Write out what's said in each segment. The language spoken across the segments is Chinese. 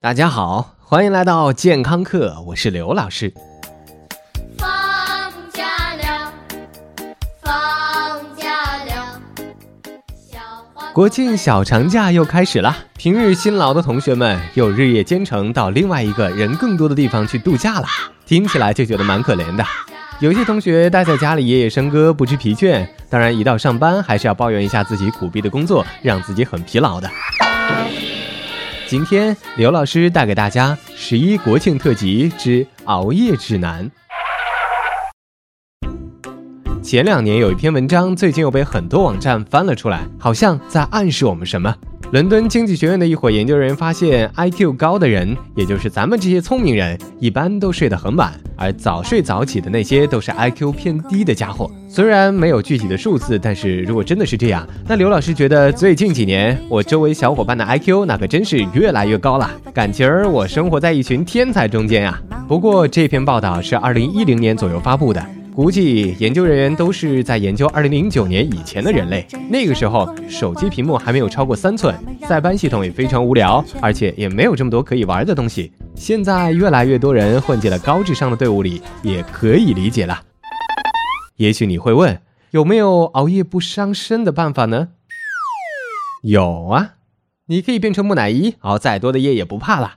大家好，欢迎来到健康课，我是刘老师。放假了，放假了，小国庆小长假又开始了，平日辛劳的同学们又日夜兼程到另外一个人更多的地方去度假了，听起来就觉得蛮可怜的。有些同学待在家里夜夜笙歌，不知疲倦，当然一到上班还是要抱怨一下自己苦逼的工作，让自己很疲劳的。今天刘老师带给大家十一国庆特辑之熬夜指南。前两年有一篇文章，最近又被很多网站翻了出来，好像在暗示我们什么。伦敦经济学院的一伙研究人员发现，IQ 高的人，也就是咱们这些聪明人，一般都睡得很晚，而早睡早起的那些都是 IQ 偏低的家伙。虽然没有具体的数字，但是如果真的是这样，那刘老师觉得最近几年我周围小伙伴的 IQ 那可真是越来越高了，感情儿我生活在一群天才中间呀。不过这篇报道是二零一零年左右发布的。估计研究人员都是在研究2009年以前的人类，那个时候手机屏幕还没有超过三寸，塞班系统也非常无聊，而且也没有这么多可以玩的东西。现在越来越多人混进了高智商的队伍里，也可以理解了。也许你会问，有没有熬夜不伤身的办法呢？有啊，你可以变成木乃伊，熬再多的夜也不怕了。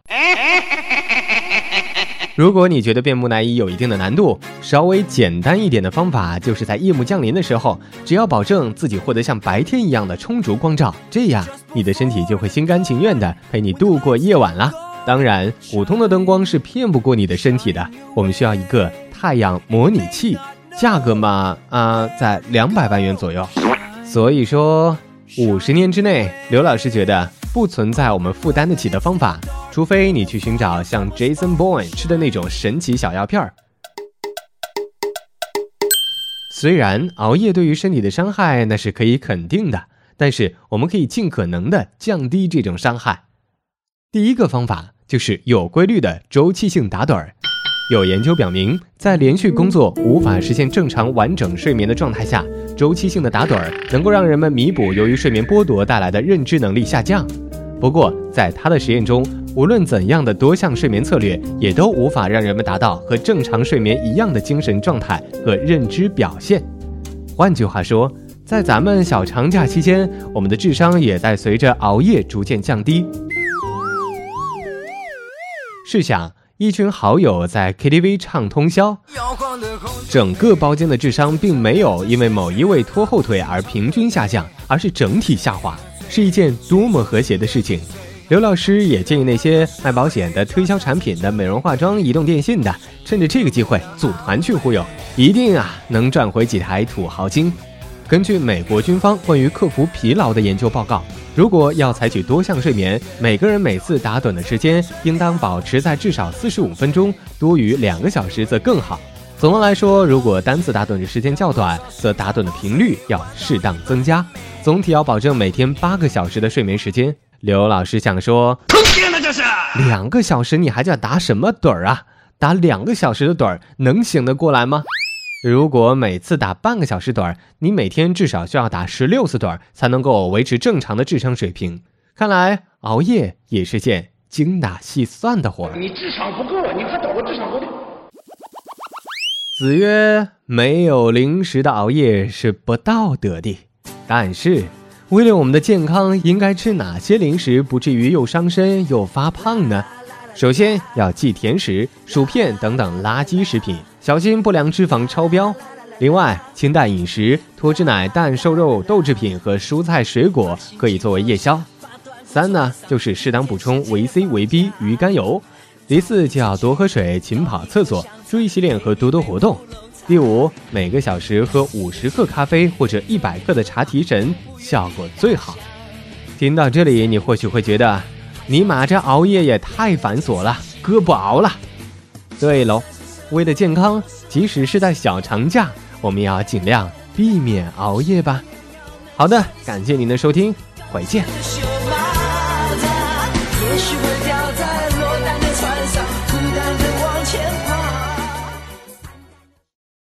如果你觉得变木乃伊有一定的难度，稍微简单一点的方法，就是在夜幕降临的时候，只要保证自己获得像白天一样的充足光照，这样你的身体就会心甘情愿的陪你度过夜晚啦。当然，普通的灯光是骗不过你的身体的，我们需要一个太阳模拟器，价格嘛，啊，在两百万元左右。所以说，五十年之内，刘老师觉得不存在我们负担得起的方法。除非你去寻找像 Jason Bourne 吃的那种神奇小药片儿。虽然熬夜对于身体的伤害那是可以肯定的，但是我们可以尽可能的降低这种伤害。第一个方法就是有规律的周期性打盹儿。有研究表明，在连续工作无法实现正常完整睡眠的状态下，周期性的打盹儿能够让人们弥补由于睡眠剥夺带来的认知能力下降。不过，在他的实验中，无论怎样的多项睡眠策略，也都无法让人们达到和正常睡眠一样的精神状态和认知表现。换句话说，在咱们小长假期间，我们的智商也在随着熬夜逐渐降低。试想，一群好友在 KTV 唱通宵，整个包间的智商并没有因为某一位拖后腿而平均下降，而是整体下滑，是一件多么和谐的事情！刘老师也建议那些卖保险的、推销产品的、美容化妆、移动电信的，趁着这个机会组团去忽悠，一定啊能赚回几台土豪金。根据美国军方关于克服疲劳的研究报告，如果要采取多项睡眠，每个人每次打盹的时间应当保持在至少四十五分钟，多于两个小时则更好。总的来说，如果单次打盹的时间较短，则打盹的频率要适当增加，总体要保证每天八个小时的睡眠时间。刘老师想说，坑爹了这是！两个小时你还叫打什么盹儿啊？打两个小时的盹儿能醒得过来吗？如果每次打半个小时盹儿，你每天至少需要打十六次盹儿才能够维持正常的智商水平。看来熬夜也是件精打细算的活儿。你智商不够，你还找个智商高的？子曰：“没有零食的熬夜是不道德的。”但是。为了我们的健康，应该吃哪些零食不至于又伤身又发胖呢？首先要忌甜食、薯片等等垃圾食品，小心不良脂肪超标。另外，清淡饮食，脱脂奶、蛋、瘦肉、豆制品和蔬菜水果可以作为夜宵。三呢，就是适当补充维 C、维 B、鱼肝油。第四就要多喝水、勤跑厕所、注意洗脸和多多活动。第五，每个小时喝五十克咖啡或者一百克的茶提神，效果最好。听到这里，你或许会觉得，尼玛这熬夜也太繁琐了，哥不熬了。对喽，为了健康，即使是在小长假，我们也要尽量避免熬夜吧。好的，感谢您的收听，回见。也许会